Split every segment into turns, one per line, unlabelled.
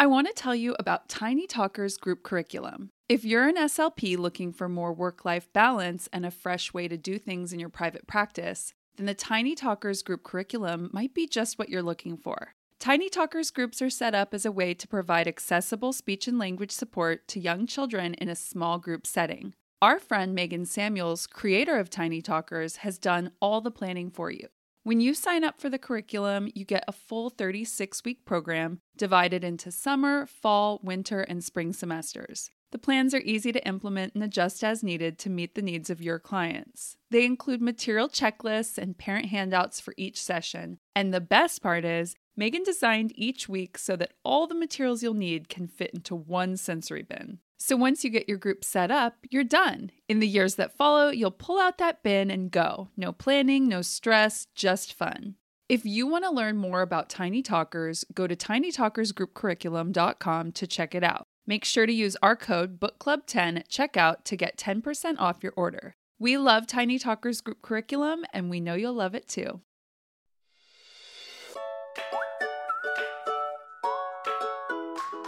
I want to tell you about Tiny Talkers group curriculum. If you're an SLP looking for more work life balance and a fresh way to do things in your private practice, then the Tiny Talkers group curriculum might be just what you're looking for. Tiny Talkers groups are set up as a way to provide accessible speech and language support to young children in a small group setting. Our friend Megan Samuels, creator of Tiny Talkers, has done all the planning for you. When you sign up for the curriculum, you get a full 36 week program divided into summer, fall, winter, and spring semesters. The plans are easy to implement and adjust as needed to meet the needs of your clients. They include material checklists and parent handouts for each session. And the best part is, Megan designed each week so that all the materials you'll need can fit into one sensory bin. So once you get your group set up, you're done. In the years that follow, you'll pull out that bin and go. No planning, no stress, just fun. If you want to learn more about Tiny Talkers, go to tinytalkersgroupcurriculum.com to check it out. Make sure to use our code BookClub10 at checkout to get 10% off your order. We love Tiny Talkers group curriculum and we know you'll love it too.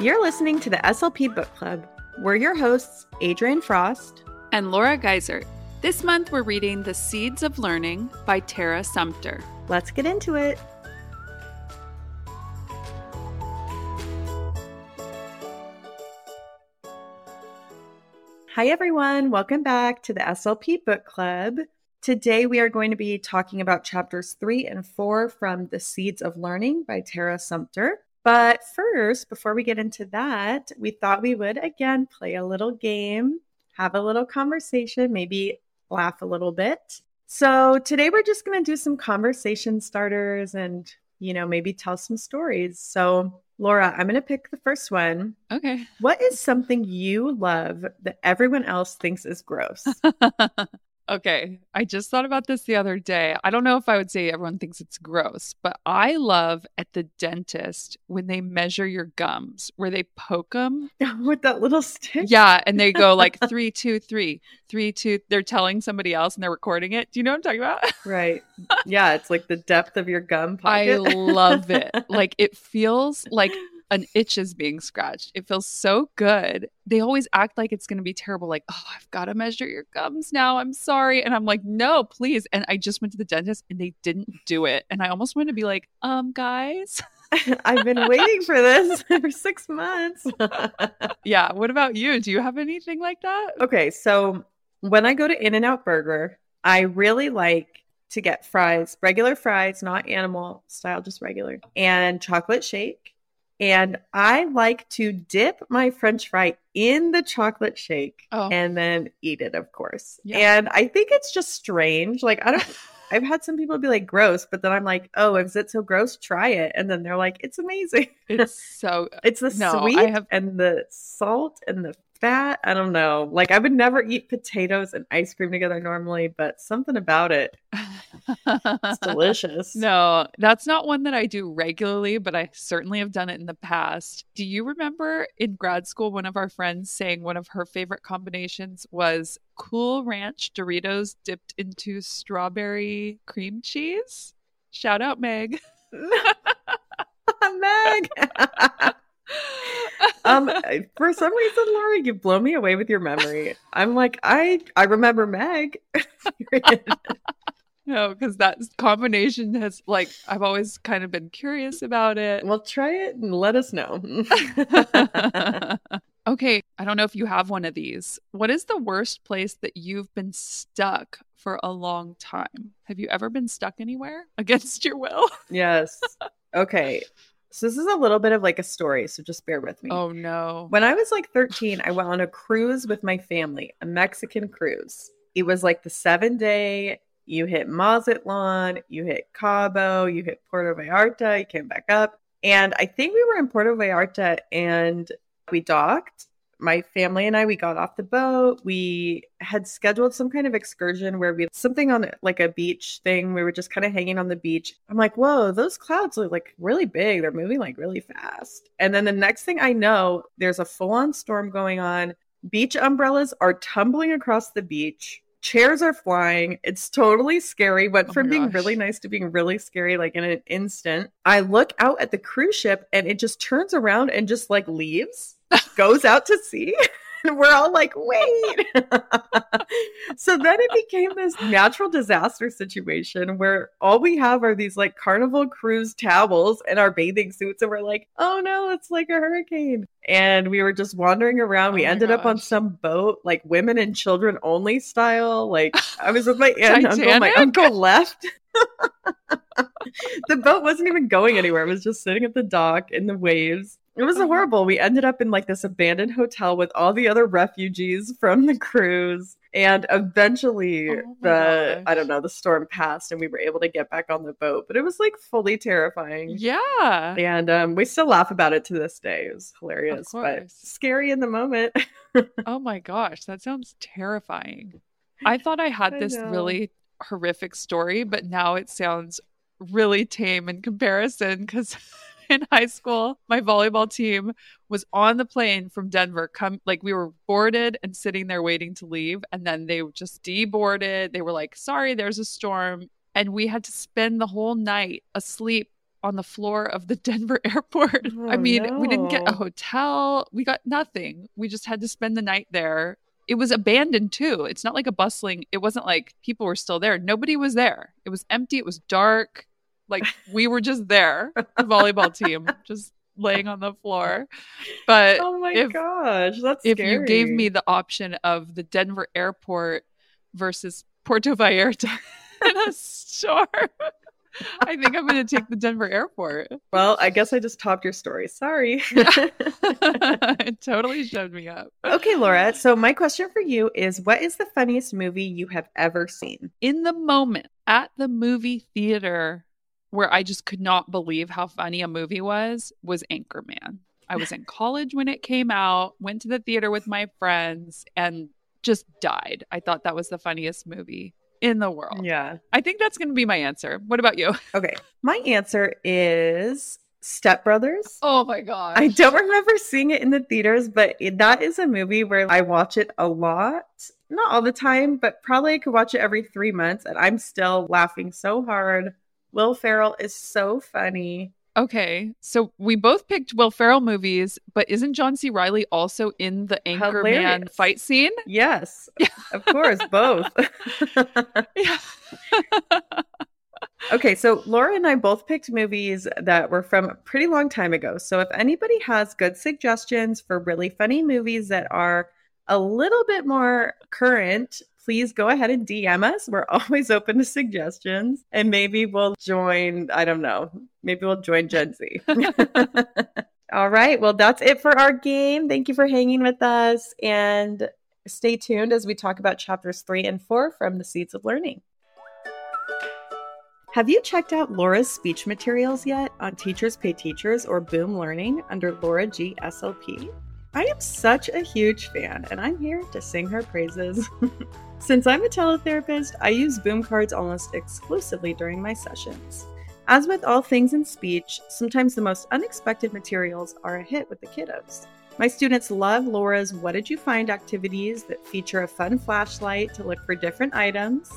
You're listening to the SLP Book Club. We're your hosts, Adrienne Frost
and Laura Geisert. This month we're reading The Seeds of Learning by Tera Sumpter.
Let's get into it. Hi, everyone. Welcome back to the SLP Book Club. Today, we are going to be talking about chapters three and four from The Seeds of Learning by Tera Sumpter. But first, before we get into that, we thought we would again play a little game, have a little conversation, maybe laugh a little bit. So today we're just going to do some conversation starters and, you know, maybe tell some stories. So, Laura, I'm going to pick the first one.
Okay.
What is something you love that everyone else thinks is gross?
Okay, I just thought about this the other day. I don't know if I would say everyone thinks it's gross, but I love at the dentist when they measure your gums, where they poke them
with that little stick.
Yeah, and they go like three, two, three, three, two. They're telling somebody else and they're recording it. Do you know what I'm talking about?
right. Yeah, it's like the depth of your gum pocket.
I love it. Like it feels like an itch is being scratched. It feels so good. They always act like it's going to be terrible. Like, oh, I've got to measure your gums now. I'm sorry. And I'm like, no, please. And I just went to the dentist and they didn't do it. And I almost wanted to be like, um, guys.
I've been waiting for this for six months.
yeah. What about you? Do you have anything like that?
Okay. So when I go to In N Out Burger, I really like to get fries, regular fries, not animal style, just regular, and chocolate shake and I like to dip my french fry in the chocolate shake oh. and then eat it, of course. Yeah. And I think it's just strange. Like, I don't. I've had some people be like gross, but then I'm like, oh, is it so gross? Try it, and then they're like, it's amazing.
It's so.
it's the no, sweet have... and the salt and the fat. I don't know. Like I would never eat potatoes and ice cream together normally, but something about it. it's delicious.
No, that's not one that I do regularly, but I certainly have done it in the past. Do you remember in grad school one of our friends saying one of her favorite combinations was Cool Ranch Doritos dipped into strawberry cream cheese? Shout out Meg.
Meg um, for some reason, Laura, you blow me away with your memory. I'm like, I I remember Meg.
no, because that combination has like I've always kind of been curious about it.
Well, try it and let us know.
okay, I don't know if you have one of these. What is the worst place that you've been stuck for a long time? Have you ever been stuck anywhere against your will?
yes. Okay. So this is a little bit of like a story, so just bear with me.
Oh no.
When I was like 13, I went on a cruise with my family, a Mexican cruise. It was like the 7-day you hit Mazatlan, you hit Cabo, you hit Puerto Vallarta, you came back up. And I think we were in Puerto Vallarta and we docked my family and I, we got off the boat. We had scheduled some kind of excursion where we something on like a beach thing. We were just kind of hanging on the beach. I'm like, whoa, those clouds are like really big. They're moving like really fast. And then the next thing I know, there's a full on storm going on. Beach umbrellas are tumbling across the beach. chairs are flying. It's totally scary. Went
Oh
from being
gosh.
really nice to being really scary, like in an instant. I look out at the cruise ship and it just turns around and just like leaves, goes out to sea. And we're all like, wait. so then it became this natural disaster situation where all we have are these like carnival cruise towels and our bathing suits. And we're like, oh no, it's like a hurricane. And we were just wandering around. We
Oh my
ended up on some boat, like women and children only style. Like I was with my aunt and uncle. My uncle left. The boat wasn't even going anywhere. It was just sitting at the dock in the waves. It was
Uh-huh.
horrible. We ended up in like this abandoned hotel with all the other refugees from the cruise. And eventually
Oh
the I don't know, the storm passed and we were able to get back on the boat. But it was like fully terrifying.
Yeah.
And um, we still laugh about it to this day. It was hilarious, but scary in the moment.
Oh my gosh, that sounds terrifying. I thought I had
I
this
know.
really horrific story, but now it sounds really tame in comparison because in high school, my volleyball team was on the plane from Denver. Come like we were boarded and sitting there waiting to leave, and then they just deboarded. They were like, "Sorry, there's a storm," and we had to spend the whole night asleep on the floor of the Denver airport. I
Oh,
mean, we didn't get a hotel. We got nothing. We just had to spend the night there. It was abandoned too. It's not like a bustling. It wasn't like people were still there. Nobody was there. It was empty. It was dark. Like we were just there, the volleyball team, just laying on the floor. But
oh my
if-
gosh, that's
if you gave me the option of the Denver airport versus Puerto Vallarta in a storm, I think I'm going to take the Denver airport.
Well, I guess I just topped your story. Sorry.
it totally showed me up.
okay, Laura. So my question for you is what is the funniest movie you have ever seen?
In the moment at the movie theater where I just could not believe how funny a movie was, was Anchorman. I was in college when it came out, went to the theater with my friends, and just died. I thought that was the funniest movie in the world.
Yeah.
I think that's going to be my answer. What about you?
Okay. My answer is Step Brothers.
Oh my god.
I don't remember seeing it in the theaters, but it, that is a movie where I watch it a lot. Not all the time, but probably I could watch it every three months, and I'm still laughing so hard. Will Ferrell is so funny.
Okay, so we both picked Will Ferrell movies, but isn't John C. Reilly also in the Anchorman fight scene?
Yes, of course, both. Okay, so Laura and I both picked movies that were from a pretty long time ago. So if anybody has good suggestions for really funny movies that are a little bit more current, please go ahead and DM us. We're always open to suggestions and maybe we'll join, I don't know, maybe we'll join Gen Z. All right, well, that's it for our game. Thank you for hanging with us and stay tuned as we talk about chapters three and four from the Seeds of Learning. Have you checked out Laura's speech materials yet on Teachers Pay Teachers or Boom Learning under Laura G. SLP? I am such a huge fan, and I'm here to sing her praises. Since I'm a teletherapist, I use Boom cards almost exclusively during my sessions. As with all things in speech, sometimes the most unexpected materials are a hit with the kiddos. My students love Laura's What Did You Find activities that feature a fun flashlight to look for different items.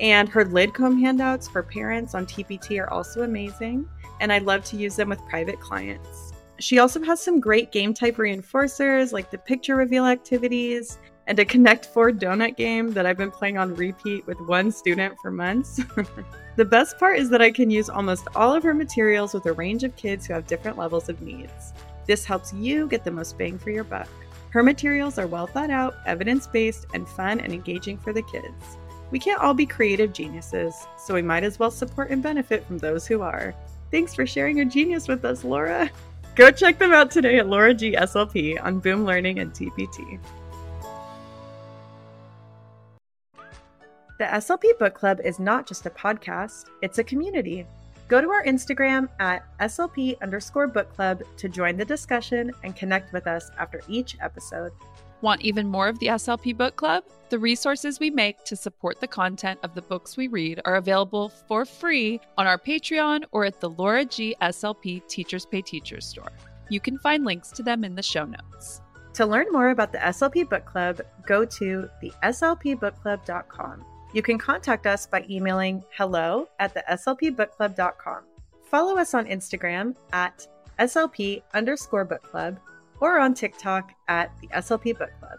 And her Lidcombe handouts for parents on TPT are also amazing, and I love to use them with private clients. She also has some great game type reinforcers like the picture reveal activities and a Connect 4 donut game that I've been playing on repeat with one student for months. the best part is that I can use almost all of her materials with a range of kids who have different levels of needs. This helps you get the most bang for your buck. Her materials are well thought out, evidence based, and fun and engaging for the kids. We can't all be creative geniuses, so we might as well support and benefit from those who are. Thanks for sharing your genius with us, Laura. Go check them out today at Laura G SLP on Boom Learning and TPT. The SLP Book Club is not just a podcast, it's a community. Go to our Instagram at SLP underscore book club to join the discussion and connect with us after each episode.
Want even more of the SLP Book Club? The resources we make to support the content of the books we read are available for free on our Patreon or at the Laura G. SLP Teachers Pay Teachers store. You can find links to them in the show notes.
To learn more about the SLP Book Club, go to the slpbookclub.com. You can contact us by emailing hello at the. Follow us on Instagram at slp underscore book club or on TikTok at the SLP Book Club.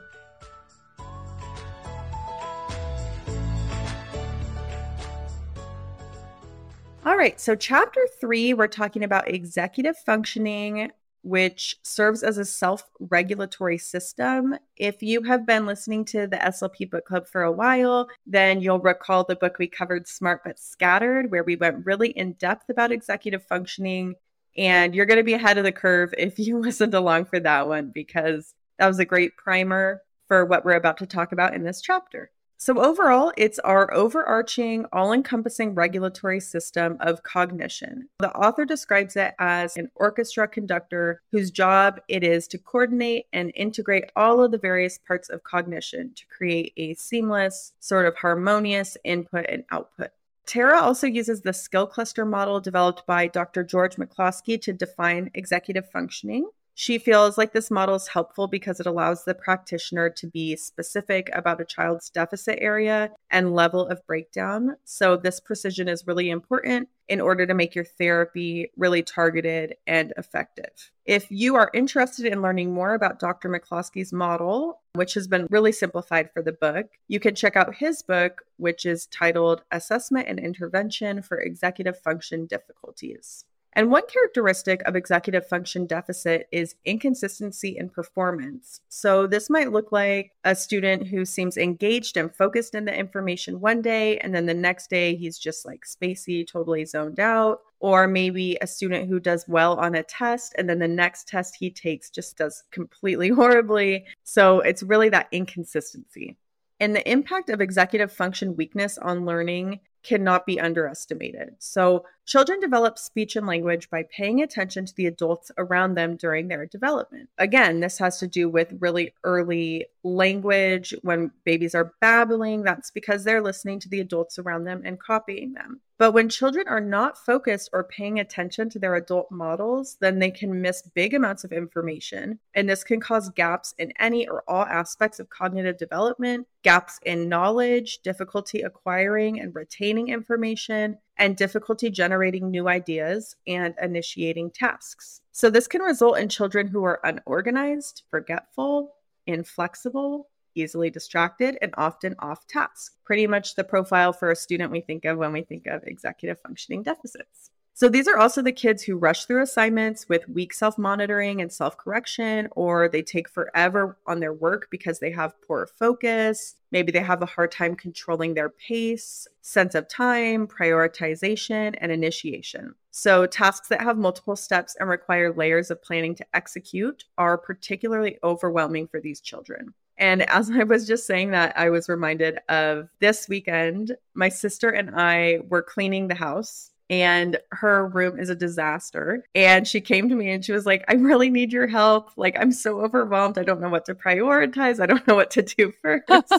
All right, so chapter three, we're talking about executive functioning, which serves as a self regulatory system. If you have been listening to the SLP Book Club for a while, then you'll recall the book we covered, Smart But Scattered, where we went really in depth about executive functioning. And you're going to be ahead of the curve if you listened along for that one, because that was a great primer for what we're about to talk about in this chapter. So, overall, it's our overarching, all encompassing regulatory system of cognition. The author describes it as an orchestra conductor whose job it is to coordinate and integrate all of the various parts of cognition to create a seamless, sort of harmonious input and output. Tera also uses the skill cluster model developed by Dr. George McCloskey to define executive functioning. She feels like this model is helpful because it allows the practitioner to be specific about a child's deficit area and level of breakdown. So, this precision is really important in order to make your therapy really targeted and effective. If you are interested in learning more about Dr. McCloskey's model, which has been really simplified for the book, you can check out his book, which is titled Assessment and Intervention for Executive Function Difficulties. And one characteristic of executive function deficit is inconsistency in performance. So, this might look like a student who seems engaged and focused in the information one day, and then the next day he's just like spacey, totally zoned out. Or maybe a student who does well on a test, and then the next test he takes just does completely horribly. So, it's really that inconsistency. And the impact of executive function weakness on learning cannot be underestimated. So, children develop speech and language by paying attention to the adults around them during their development. Again, this has to do with really early language. When babies are babbling, that's because they're listening to the adults around them and copying them. But when children are not focused or paying attention to their adult models, then they can miss big amounts of information. And this can cause gaps in any or all aspects of cognitive development, gaps in knowledge, difficulty acquiring and retaining information, and difficulty generating new ideas and initiating tasks. So, this can result in children who are unorganized, forgetful, inflexible, easily distracted, and often off task. Pretty much the profile for a student we think of when we think of executive functioning deficits. So these are also the kids who rush through assignments with weak self monitoring and self correction, or they take forever on their work because they have poor focus. Maybe they have a hard time controlling their pace, sense of time, prioritization, and initiation. So, tasks that have multiple steps and require layers of planning to execute are particularly overwhelming for these children. And as I was just saying that, I was reminded of this weekend, my sister and I were cleaning the house and her room is a disaster. And she came to me and she was like, I really need your help. Like, I'm so overwhelmed. I don't know what to prioritize. I don't know what to do first.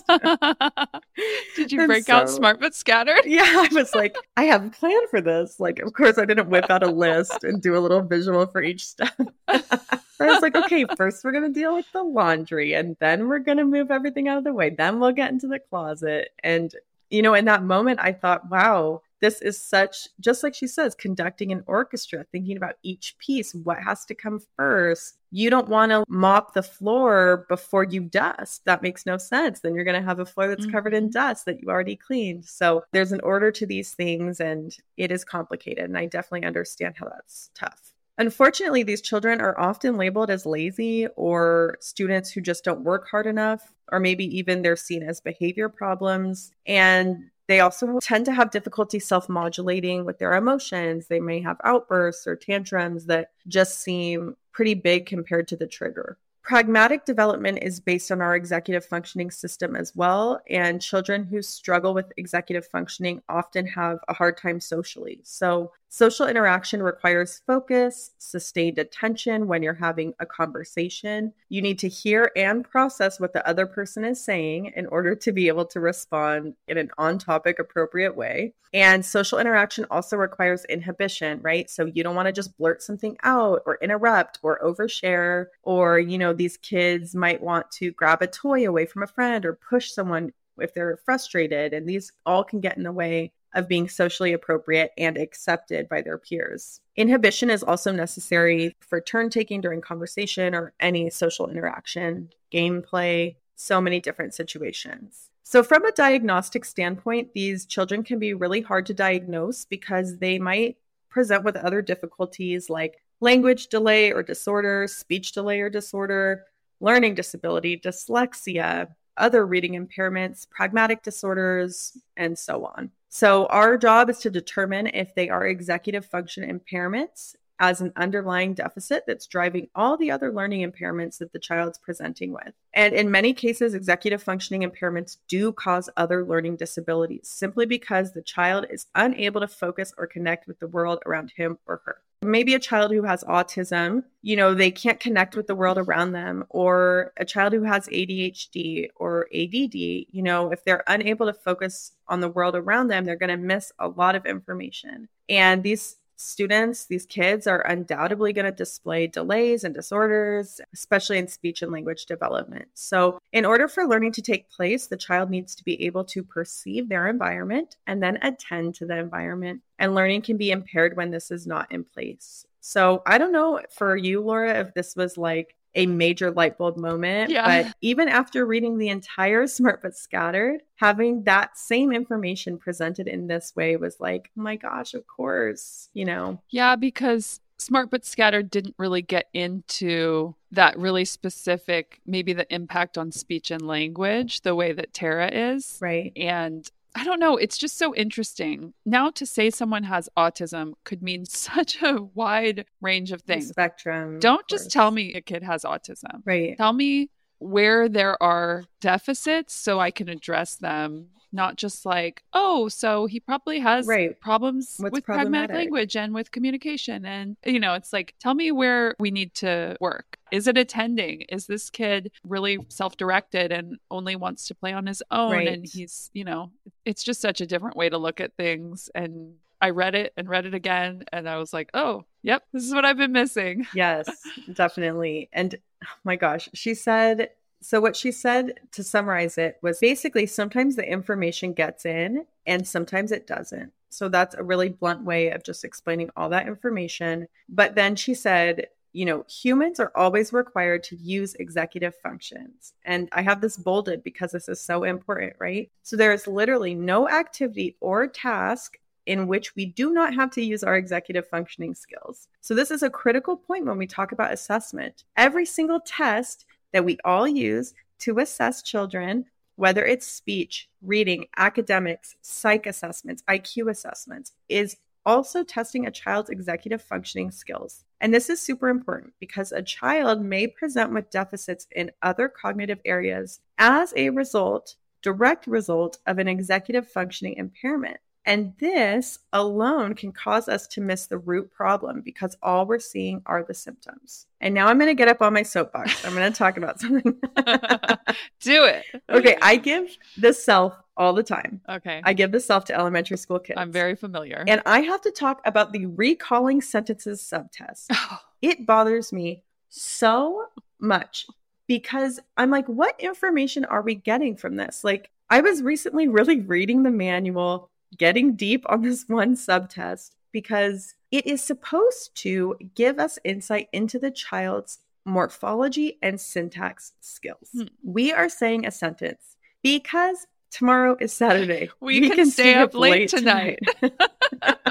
Did you break so, out smart but scattered?
Yeah, I was like, I have a plan for this. Like, of course, I didn't whip out a list and do a little visual for each step. I was like, okay, first we're going to deal with the laundry and then we're going to move everything out of the way. Then we'll get into the closet. And, you know, in that moment, I thought, wow, this is such just like she says conducting an orchestra thinking about each piece what has to come first you don't want to mop the floor before you dust that makes no sense then you're going to have a floor that's mm-hmm. covered in mm-hmm. dust that you already cleaned so there's an order to these things and it is complicated and i definitely understand how that's tough Unfortunately, these children are often labeled as lazy or students who just don't work hard enough, or maybe even they're seen as behavior problems. And they also tend to have difficulty self modulating with their emotions. They may have outbursts or tantrums that just seem pretty big compared to the trigger. Pragmatic development is based on our executive functioning system as well. And children who struggle with executive functioning often have a hard time socially. So, Social interaction requires focus, sustained attention when you're having a conversation. You need to hear and process what the other person is saying in order to be able to respond in an on topic, appropriate way. And social interaction also requires inhibition, right? So you don't want to just blurt something out or interrupt or overshare. Or, you know, these kids might want to grab a toy away from a friend or push someone if they're frustrated. And these all can get in the way of being socially appropriate and accepted by their peers. Inhibition is also necessary for turn taking during conversation or any social interaction, gameplay, so many different situations. So, from a diagnostic standpoint, these children can be really hard to diagnose because they might present with other difficulties like language delay or disorder, speech delay or disorder, learning disability, dyslexia, other reading impairments, pragmatic disorders, and so on. So, our job is to determine if they are executive function impairments as an underlying deficit that's driving all the other learning impairments that the child's presenting with. And in many cases, executive functioning impairments do cause other learning disabilities simply because the child is unable to focus or connect with the world around him or her maybe a child who has autism, you know, they can't connect with the world around them, or a child who has ADHD or ADD, you know, if they're unable to focus on the world around them, they're going to miss a lot of information. And these students, these kids are undoubtedly going to display delays and disorders, especially in speech and language development. So, in order for learning to take place, the child needs to be able to perceive their environment and then attend to the environment. And learning can be impaired when this is not in place. So, I don't know for you, Laura, if this was like a major light bulb moment. Yeah. But even after reading the entire Smart But Scattered, having that same information presented in this way was like, oh my gosh, of course, you know?
Yeah, because Smart But Scattered didn't really get into that really specific, maybe the impact on speech and language, the way that Tera is.
Right.
And I don't know. It's just so interesting. Now, to say someone has autism could mean such a wide range of things.
The spectrum.
Don't just tell me a kid has autism.
Right.
Tell me where there are deficits so I can address them not just like, oh, so he probably has right. problems What's with pragmatic language and with communication. And, you know, it's like, tell me where we need to work. Is it attending? Is this kid really self directed and only wants to play on his own? Right. And he's, you know, it's just such a different way to look at things. And I read it and read it again. And I was like, oh, yep, this is what I've been missing.
Yes, definitely. And oh my gosh, she said so, what she said to summarize it was basically sometimes the information gets in and sometimes it doesn't. So, that's a really blunt way of just explaining all that information. But then she said, you know, humans are always required to use executive functions. And I have this bolded because this is so important, right? So, there is literally no activity or task in which we do not have to use our executive functioning skills. So, this is a critical point when we talk about assessment. Every single test that we all use to assess children, whether it's speech, reading, academics, psych assessments, IQ assessments, is also testing a child's executive functioning skills. And this is super important because a child may present with deficits in other cognitive areas as a result, direct result of an executive functioning impairment. And this alone can cause us to miss the root problem because all we're seeing are the symptoms. And now I'm going to get up on my soapbox. I'm going to talk about something.
Do it.
Okay. I give the CELF all the time.
Okay.
I give the CELF to elementary school kids.
I'm very familiar.
And I have to talk about the recalling sentences subtest. it bothers me so much because I'm like, what information are we getting from this? Like, I was recently really reading the manual getting deep on this one subtest because it is supposed to give us insight into the child's morphology and syntax skills. Hmm. We are saying a sentence because tomorrow is Saturday.
We, we can, can, stay up late, late tonight.
tonight.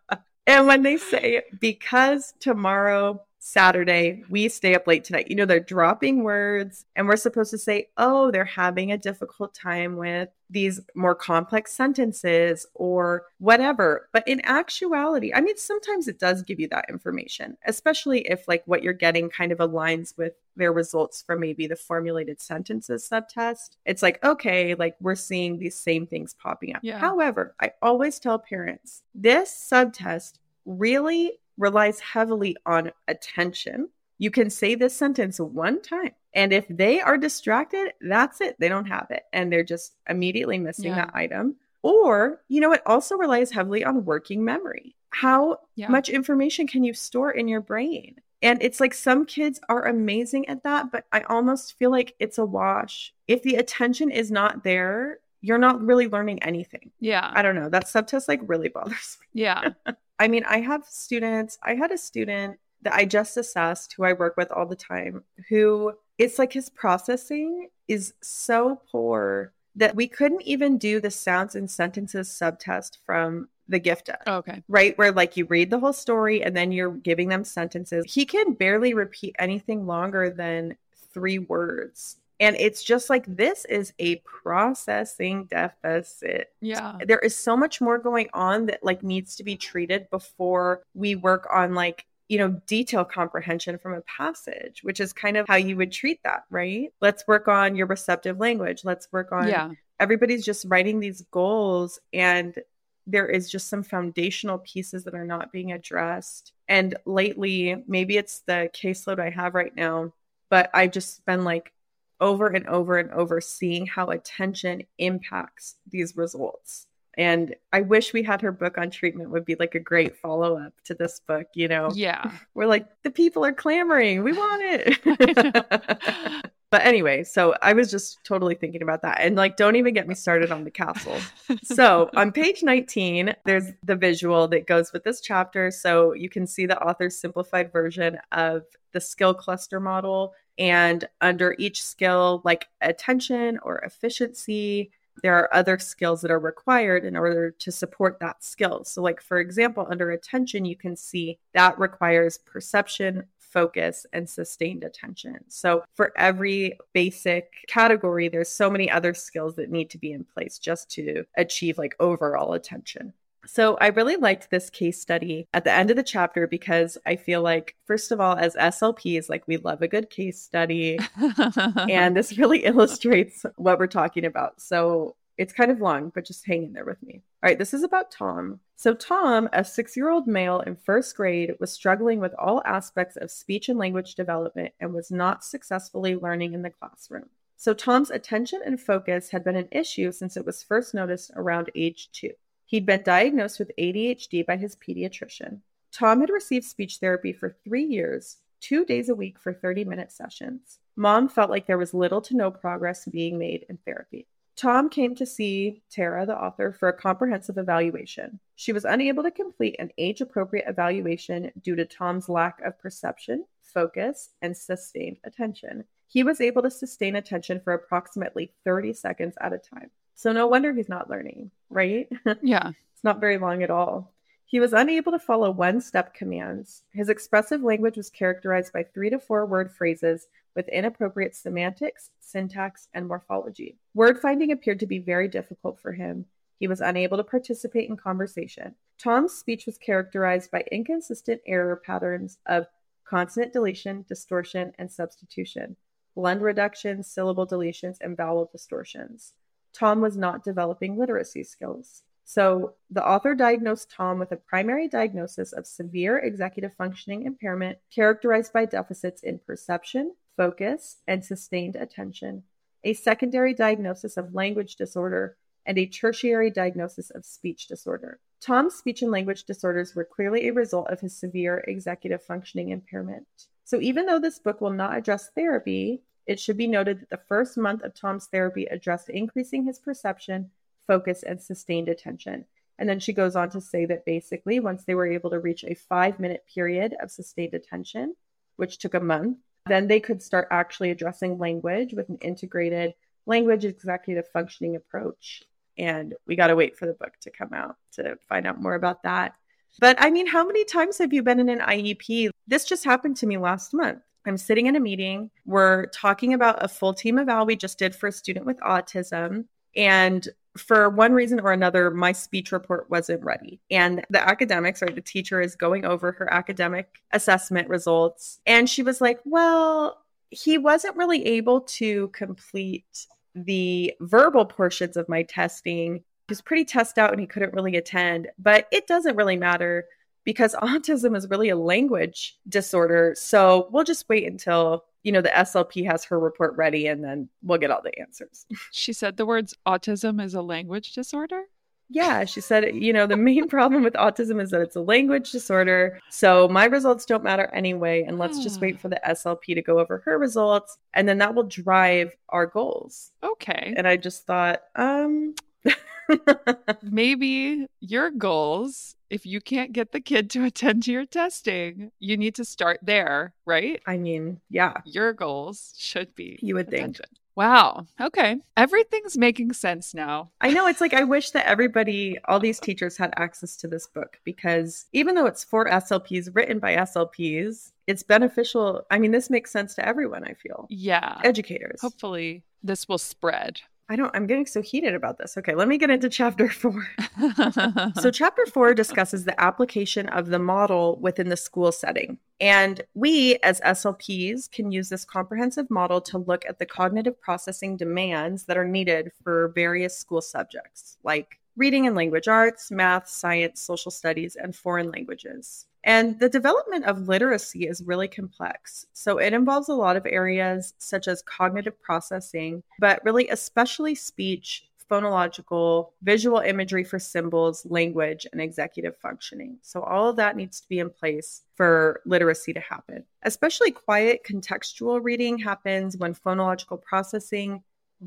and when they say because tomorrow Saturday, we stay up late tonight. You know, they're dropping words, and we're supposed to say, oh, they're having a difficult time with these more complex sentences or whatever. But in actuality, I mean, sometimes it does give you that information, especially if like what you're getting kind of aligns with their results from maybe the formulated sentences subtest. It's like, okay, like we're seeing these same things popping up.
Yeah.
However, I always tell parents this subtest really relies heavily on attention. You can say this sentence one time. And if they are distracted, that's it. They don't have it. And they're just immediately missing
Yeah.
that item. Or, you know, it also relies heavily on working memory. How
Yeah.
much information can you store in your brain? And it's like some kids are amazing at that, but I almost feel like it's a wash. If the attention is not there, you're not really learning anything.
Yeah.
I don't know. That subtest like really bothers me.
Yeah.
I mean, I have students, I had a student that I just assessed who I work with all the time who it's like his processing is so poor that we couldn't even do the sounds and sentences subtest from the GFTA oh,
Okay.
right? Where like you read the whole story and then you're giving them sentences. He can barely repeat anything longer than three words. And it's just like this is a processing deficit.
Yeah.
There is so much more going on that like needs to be treated before we work on like you know, detail comprehension from a passage, which is kind of how you would treat that, right? Let's work on your receptive language. Let's work on
Yeah.
everybody's just writing these goals and there is just some foundational pieces that are not being addressed. And lately, maybe it's the caseload I have right now, but I've just been like over and over and over seeing how attention impacts these results. And I wish we had her book on treatment would be like a great follow up to this book, you know.
Yeah.
We're like the people are clamoring. We want it. But anyway, so I was just totally thinking about that. And like, don't even get me started on the CASL. So on page 19, there's the visual that goes with this chapter. So you can see the author's simplified version of the skill cluster model. And under each skill, like attention or efficiency, there are other skills that are required in order to support that skill. So, like, for example, under attention, you can see that requires perception, focus, and sustained attention. So, for every basic category, there's so many other skills that need to be in place just to achieve like overall attention. So, I really liked this case study at the end of the chapter because I feel like, first of all, as SLPs, like we love a good case study and this really illustrates what we're talking about. So it's kind of long, but just hang in there with me. All right, this is about Tom. So, Tom, a six year old male in first grade, was struggling with all aspects of speech and language development and was not successfully learning in the classroom. So, Tom's attention and focus had been an issue since it was first noticed around age two. He'd been diagnosed with ADHD by his pediatrician. Tom had received speech therapy for three years, two days a week for 30 minute sessions. Mom felt like there was little to no progress being made in therapy. Tom came to see Tera, the author, for a comprehensive evaluation. She was unable to complete an age appropriate evaluation due to Tom's lack of perception, focus, and sustained attention. He was able to sustain attention for approximately 30 seconds at a time. So, no wonder he's not learning, right?
yeah.
It's not very long at all. He was unable to follow one step commands. His expressive language was characterized by three to four word phrases with inappropriate semantics, syntax, and morphology. Word finding appeared to be very difficult for him. He was unable to participate in conversation. Tom's speech was characterized by inconsistent error patterns of consonant deletion, distortion, and substitution, blend reductions, syllable deletions, and vowel distortions. Tom was not developing literacy skills. So, the author diagnosed Tom with a primary diagnosis of severe executive functioning impairment characterized by deficits in perception, focus, and sustained attention, a secondary diagnosis of language disorder, and a tertiary diagnosis of speech disorder. Tom's speech and language disorders were clearly a result of his severe executive functioning impairment. So, even though this book will not address therapy, it should be noted that the first month of Tom's therapy addressed increasing his perception, focus, and sustained attention. And then she goes on to say that basically, once they were able to reach a five minute period of sustained attention, which took a month, then they could start actually addressing language with an integrated language executive functioning approach. And we got to wait for the book to come out to find out more about that. But I mean, how many times have you been in an IEP? This just happened to me last month. I'm sitting in a meeting. We're talking about a full team eval we just did for a student with autism. And for one reason or another, my speech report wasn't ready. And the academics or the teacher is going over her academic assessment results. And she was like, Well, he wasn't really able to complete the verbal portions of my testing. He was pretty test out and he couldn't really attend, but it doesn't really matter because autism is really a language disorder. So we'll just wait until, you know, the SLP has her report ready and then we'll get all the answers.
She said the words autism is a language disorder?
Yeah, she said, you know, the main problem with autism is that it's a language disorder. So my results don't matter anyway. And let's just wait for the SLP to go over her results. And then that will drive our goals.
Okay.
And I just thought, um,
maybe your goals, if you can't get the kid to attend to your testing, you need to start there, right?
I mean, yeah.
Your goals should be
you would
attention.
think.
Wow. Okay. Everything's making sense now.
I know. It's like, I wish that everybody, all these teachers had access to this book because even though it's for SLPs, written by SLPs, it's beneficial. I mean, this makes sense to everyone, I feel.
Yeah.
Educators.
Hopefully, this will spread.
I don't, I'm getting so heated about this. Okay, let me get into chapter four. so, chapter four discusses the application of the model within the school setting. And we, as SLPs, can use this comprehensive model to look at the cognitive processing demands that are needed for various school subjects like reading and language arts, math, science, social studies, and foreign languages. And the development of literacy is really complex. So it involves a lot of areas such as cognitive processing, but really especially speech, phonological, visual imagery for symbols, language, and executive functioning. So all of that needs to be in place for literacy to happen. Especially quiet contextual reading happens when phonological processing,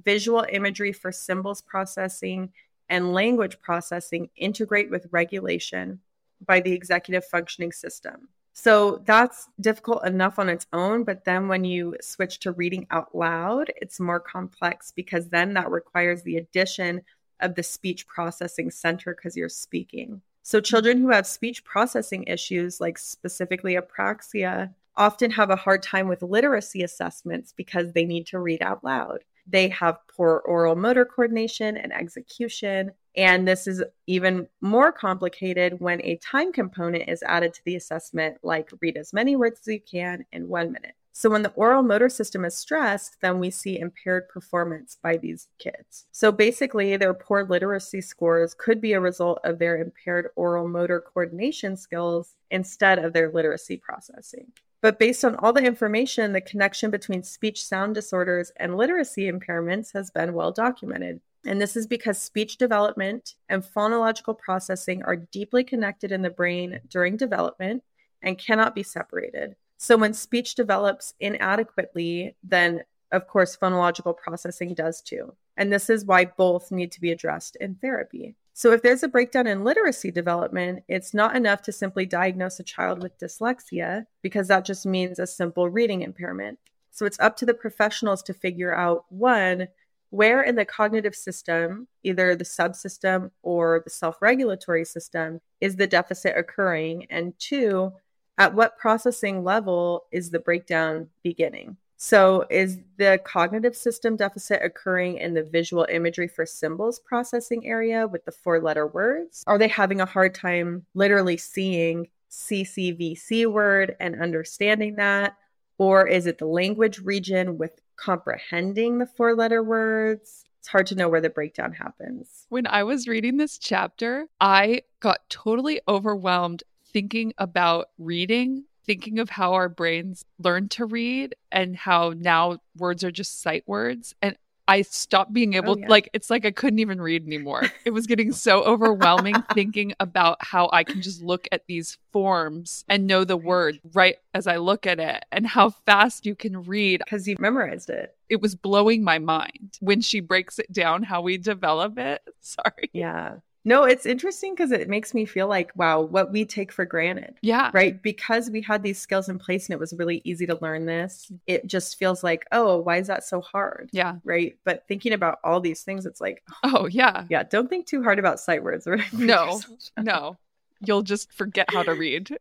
visual imagery for symbols processing, and language processing integrate with regulation by the executive functioning system. So that's difficult enough on its own. But then when you switch to reading out loud, it's more complex because then that requires the addition of the speech processing center because you're speaking. So children who have speech processing issues, like specifically apraxia, often have a hard time with literacy assessments because they need to read out loud. They have poor oral motor coordination and execution. And this is even more complicated when a time component is added to the assessment, like read as many words as you can in one minute. So, when the oral motor system is stressed, then we see impaired performance by these kids. So, basically, their poor literacy scores could be a result of their impaired oral motor coordination skills instead of their literacy processing. But based on all the information, the connection between speech sound disorders and literacy impairments has been well documented. And this is because speech development and phonological processing are deeply connected in the brain during development and cannot be separated. So when speech develops inadequately, then of course phonological processing does too. And this is why both need to be addressed in therapy. So, if there's a breakdown in literacy development, it's not enough to simply diagnose a child with dyslexia because that just means a simple reading impairment. So, it's up to the professionals to figure out one, where in the cognitive system, either the subsystem or the self regulatory system, is the deficit occurring? And two, at what processing level is the breakdown beginning? So, is the cognitive system deficit occurring in the visual imagery for symbols processing area with the four letter words? Are they having a hard time literally seeing CCVC word and understanding that? Or is it the language region with comprehending the four letter words? It's hard to know where the breakdown happens.
When I was reading this chapter, I got totally overwhelmed thinking about reading thinking of how our brains learn to read and how now words are just sight words. And I stopped being oh, able, oh, yeah. like, it's like I couldn't even read anymore. It was getting so overwhelming thinking about how I can just look at these forms and know the word right as I look at it and how fast you can read.
Because you memorized it.
It was blowing my mind when she breaks it down, how we develop it. Sorry.
Yeah. No, it's interesting because it makes me feel like, wow, what we take for granted.
Yeah.
Right. Because we had these skills in place and it was really easy to learn this, it just feels like, oh, why is that so hard?
Yeah.
Right. But thinking about all these things, it's like,
oh, yeah.
Yeah. Don't think too hard about sight words.
no, no. you'll just forget how to read.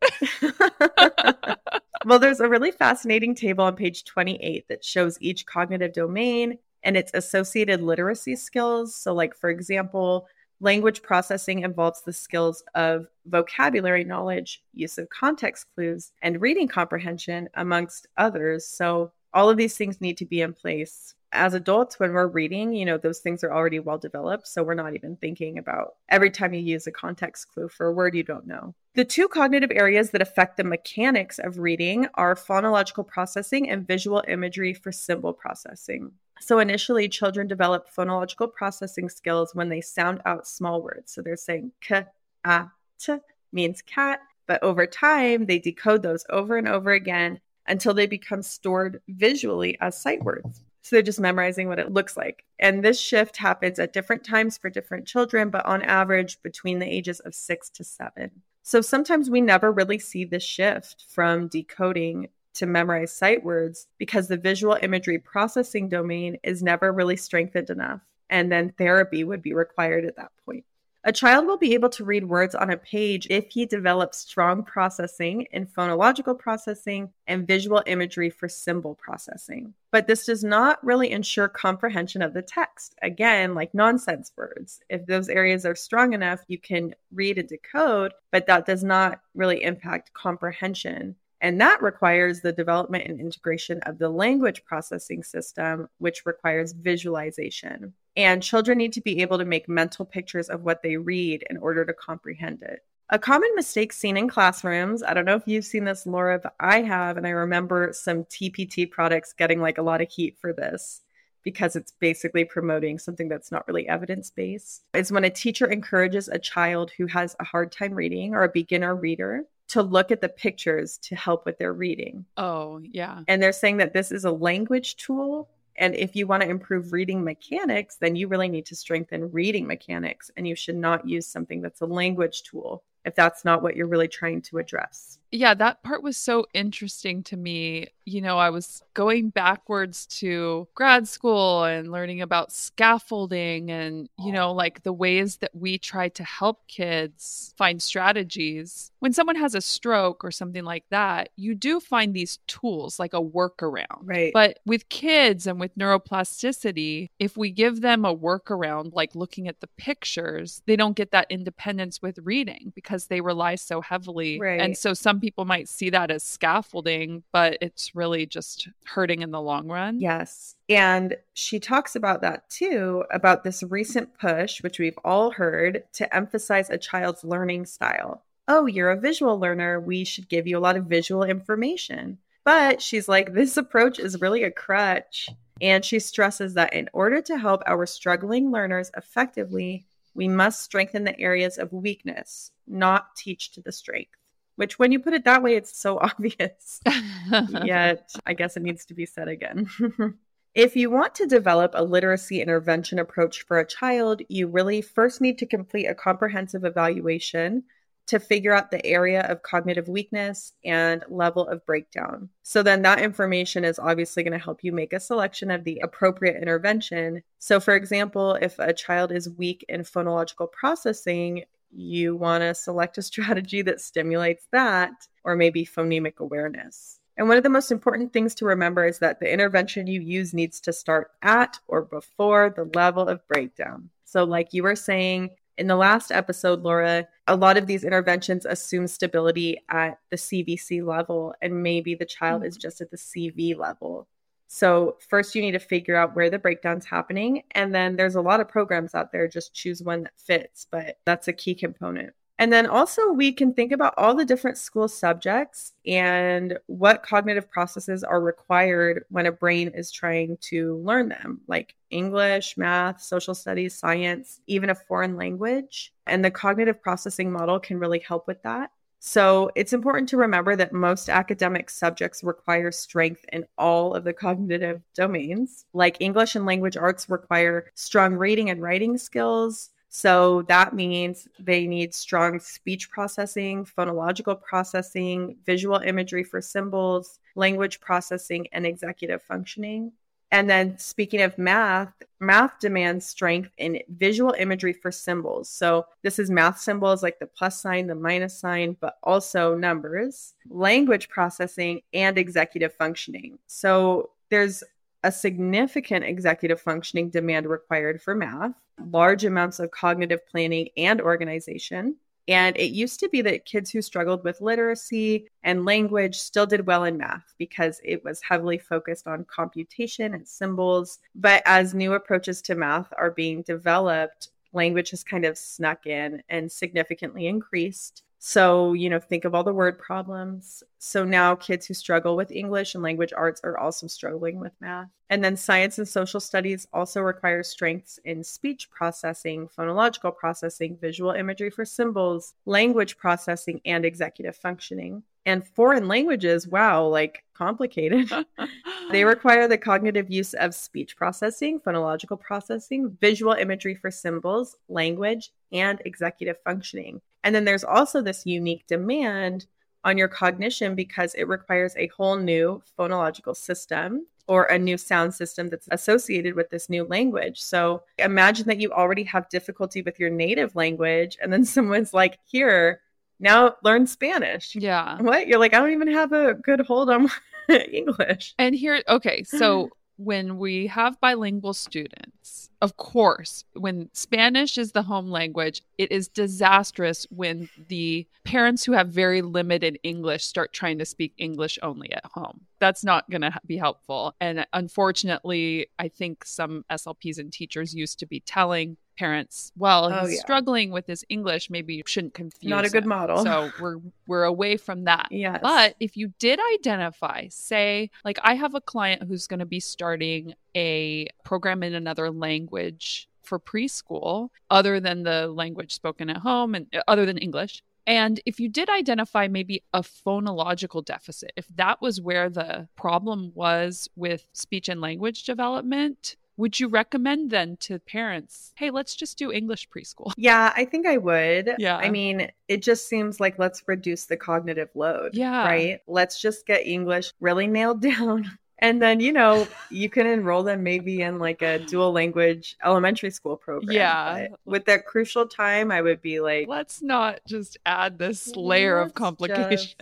well, there's a really fascinating table on page 28 that shows each cognitive domain and its associated literacy skills. So, like, for example, language processing involves the skills of vocabulary knowledge, use of context clues, and reading comprehension, amongst others. So, all of these things need to be in place. As adults when we're reading you know those things are already well developed so we're not even thinking about every time you use a context clue for a word you don't know. The two cognitive areas that affect the mechanics of reading are phonological processing and visual imagery for symbol processing so initially children develop phonological processing skills when they sound out small words so they're saying k a t means cat but over time they decode those over and over again until they become stored visually as sight words so they're just memorizing what it looks like. And this shift happens at different times for different children, but on average between the ages of six to seven. So sometimes we never really see this shift from decoding to memorize sight words because the visual imagery processing domain is never really strengthened enough. And then therapy would be required at that point. A child will be able to read words on a page if he develops strong processing in phonological processing and visual imagery for symbol processing. But this does not really ensure comprehension of the text. Again, like nonsense words. If those areas are strong enough, you can read and decode, but that does not really impact comprehension. And that requires the development and integration of the language processing system, which requires visualization. And children need to be able to make mental pictures of what they read in order to comprehend it. A common mistake seen in classrooms, I don't know if you've seen this, Laura, but I have. And I remember some TPT products getting like a lot of heat for this because it's basically promoting something that's not really evidence based. Is when a teacher encourages a child who has a hard time reading or a beginner reader to look at the pictures to help with their reading.
Oh, yeah.
And they're saying that this is a language tool and if you want to improve reading mechanics, then you really need to strengthen reading mechanics. And you should not use something that's a language tool if that's not what you're really trying to address.
Yeah, that part was so interesting to me. You know, I was going backwards to grad school and learning about scaffolding and, you oh. know, like the ways that we try to help kids find strategies. When someone has a stroke or something like that, you do find these tools like a workaround.
Right.
But with kids and with neuroplasticity, if we give them a workaround, like looking at the pictures, they don't get that independence with reading because they rely so heavily.
Right.
And so some people might see that as scaffolding, but it's really just hurting in the long run.
Yes. And she talks about that too, about this recent push, which we've all heard, to emphasize a child's learning style. Oh, you're a visual learner. We should give you a lot of visual information. But she's like, this approach is really a crutch. And she stresses that in order to help our struggling learners effectively, we must strengthen the areas of weakness, not teach to the strength which when you put it that way, it's so obvious. Yet, I guess it needs to be said again. if you want to develop a literacy intervention approach for a child, you really first need to complete a comprehensive evaluation to figure out the area of cognitive weakness and level of breakdown. So, then that information is obviously going to help you make a selection of the appropriate intervention. So, for example, if a child is weak in phonological processing, you want to select a strategy that stimulates that or maybe phonemic awareness. And one of the most important things to remember is that the intervention you use needs to start at or before the level of breakdown. So, like you were saying in the last episode, Laura, a lot of these interventions assume stability at the CVC level, and maybe the child mm-hmm. is just at the CV level. So, first, you need to figure out where the breakdown's happening. And then there's a lot of programs out there, just choose one that fits, but that's a key component. And then also, we can think about all the different school subjects and what cognitive processes are required when a brain is trying to learn them, like English, math, social studies, science, even a foreign language. And the cognitive processing model can really help with that. So it's important to remember that most academic subjects require strength in all of the cognitive domains. Like English and language arts require strong reading and writing skills. So that means they need strong speech processing, phonological processing, visual imagery for symbols, language processing, and executive functioning. And then speaking of math, math demands strength in visual imagery for symbols. So this is math symbols like the plus sign, the minus sign, but also numbers, language processing, and executive functioning. So there's a significant executive functioning demand required for math, large amounts of cognitive planning and organization, and it used to be that kids who struggled with literacy and language still did well in math because it was heavily focused on computation and symbols. But as new approaches to math are being developed, language has kind of snuck in and significantly increased. So, you know, think of all the word problems. So now kids who struggle with English and language arts are also struggling with math. And then science and social studies also require strengths in speech processing, phonological processing, visual imagery for symbols, language processing, and executive functioning. And foreign languages, wow, like complicated. they require the cognitive use of speech processing, phonological processing, visual imagery for symbols, language, and executive functioning. And then there's also this unique demand on your cognition because it requires a whole new phonological system or a new sound system that's associated with this new language. So imagine that you already have difficulty with your native language, and then someone's like, here, now learn Spanish.
Yeah.
What? You're like, I don't even have a good hold on English.
And here, okay, so when we have bilingual students, of course, when Spanish is the home language, it is disastrous when the parents who have very limited English start trying to speak English only at home. That's not going to be helpful. And unfortunately, I think some SLPs and teachers used to be telling parents, well,
Oh,
he's
yeah.
struggling with his English, maybe you shouldn't confuse
Not a good
him."
model.
So we're we're away from that.
Yes.
But if you did identify, say, like I have a client who's going to be starting a program in another language for preschool, other than the language spoken at home and uh, other than English. And if you did identify maybe a phonological deficit, if that was where the problem was with speech and language development, would you recommend then to parents, hey, let's just do English preschool?
Yeah, I think I would.
Yeah.
I mean, it just seems like let's reduce the cognitive load.
Yeah.
Right? Let's just get English really nailed down. And then, you know, you can enroll them maybe in like a dual language elementary school program.
Yeah.
But with that crucial time, I would be like,
Let's not just add this layer of complication.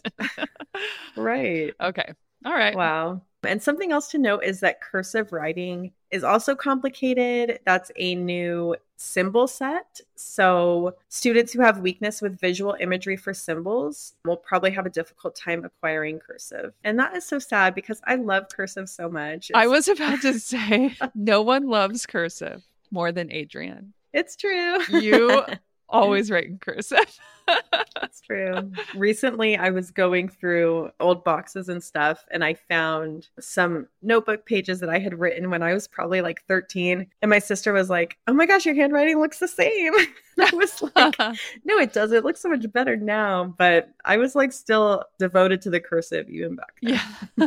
right.
okay. All right.
Wow. And something else to note is that cursive writing is also complicated. That's a new symbol set. So, students who have weakness with visual imagery for symbols will probably have a difficult time acquiring cursive. And that is so sad because I love cursive so much.
I was about to say no one loves cursive more than Adrian.
It's true.
You always write in cursive.
That's true. Recently, I was going through old boxes and stuff, and I found some notebook pages that I had written when I was probably like 13. And my sister was like, Oh my gosh, your handwriting looks the same. I was like, No, it doesn't. It looks so much better now. But I was like still devoted to the cursive even back then.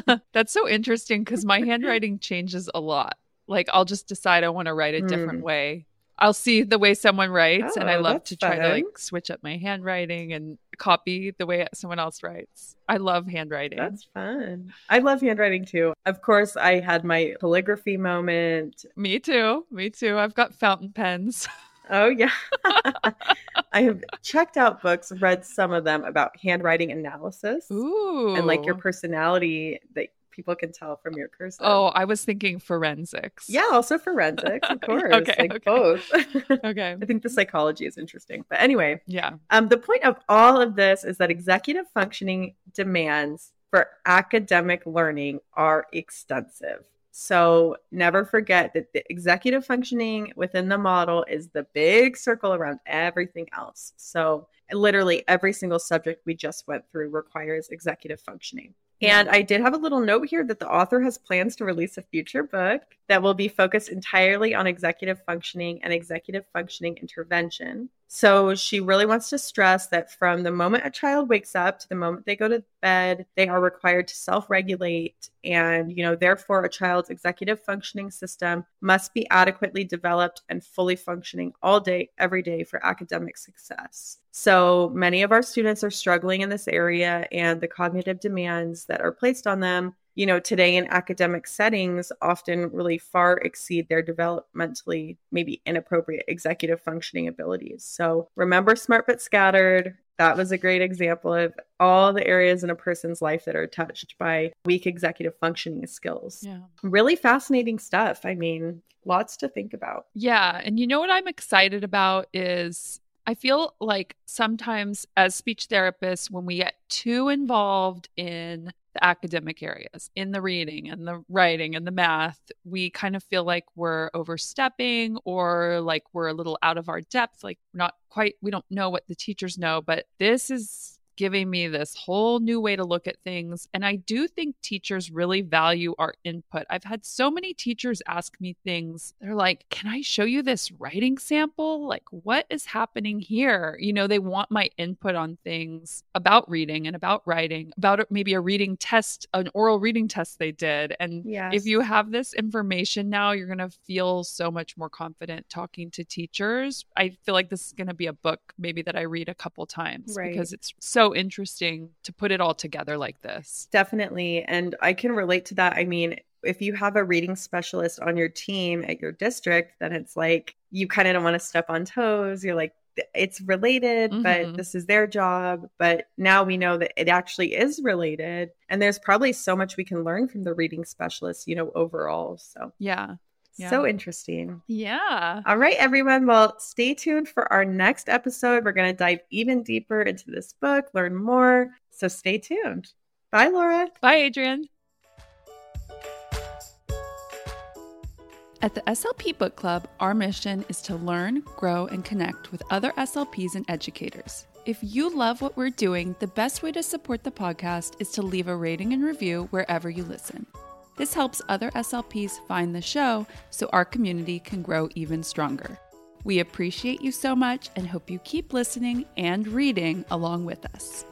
yeah. That's so interesting because my handwriting changes a lot. Like I'll just decide I want to write a different
Mm.
way. I'll see the way someone writes, and I
Oh,
love to try to like switch up my handwriting and copy the way someone else writes. I love handwriting.
That's fun. I love handwriting too. Of course, I had my calligraphy moment.
Me too. Me too. I've got fountain pens.
Oh, yeah. I have checked out books, read some of them about handwriting analysis.
Ooh.
and like your personality that people can tell from your cursive.
Oh, I was thinking forensics.
yeah, also forensics, of course,
Okay,
like
okay.
both.
Okay.
I think the psychology is interesting, but anyway,
Yeah.
um, the point of all of this is that executive functioning demands for academic learning are extensive. So never forget that the executive functioning within the model is the big circle around everything else. So literally every single subject we just went through requires executive functioning. And I did have a little note here that the author has plans to release a future book that will be focused entirely on executive functioning and executive functioning intervention. So she really wants to stress that from the moment a child wakes up to the moment they go to bed, they are required to self-regulate and, you know, therefore a child's executive functioning system must be adequately developed and fully functioning all day every day for academic success. So many of our students are struggling in this area and the cognitive demands that are placed on them you know, today in academic settings often really far exceed their developmentally maybe inappropriate executive functioning abilities. So remember smart but scattered. That was a great example of all the areas in a person's life that are touched by weak executive functioning skills.
Yeah.
Really fascinating stuff. I mean, lots to think about.
Yeah. And you know what I'm excited about is I feel like sometimes as speech therapists, when we get too involved in the academic areas, in the reading and the writing and the math, we kind of feel like we're overstepping or like we're a little out of our depth, like not quite, we don't know what the teachers know. But this is giving me this whole new way to look at things. And I do think teachers really value our input. I've had so many teachers ask me things. They're like, Can I show you this writing sample? Like, what is happening here? You know, they want my input on things about reading and about writing, about maybe a reading test, an oral reading test they did. And
Yes.
if you have this information now, you're going to feel so much more confident talking to teachers. I feel like this is going to be a book maybe that I read a couple times
Right.
because it's so interesting to put it all together like this.
Definitely. And I can relate to that. I mean, if you have a reading specialist on your team at your district, then it's like you kind of don't want to step on toes. You're like, it's related,
Mhm.
but this is their job. But now we know that it actually is related. And there's probably so much we can learn from the reading specialist, you know, overall. So,
Yeah. Yeah.
so interesting.
Yeah.
All right, everyone. Well, stay tuned for our next episode. We're going to dive even deeper into this book, learn more. So, stay tuned. Bye, Laura.
Bye, Adrian. At the SLP Book Club, our mission is to learn, grow, and connect with other SLPs and educators. If you love what we're doing, the best way to support the podcast is to leave a rating and review wherever you listen. This helps other SLPs find the show so our community can grow even stronger. We appreciate you so much and hope you keep listening and reading along with us.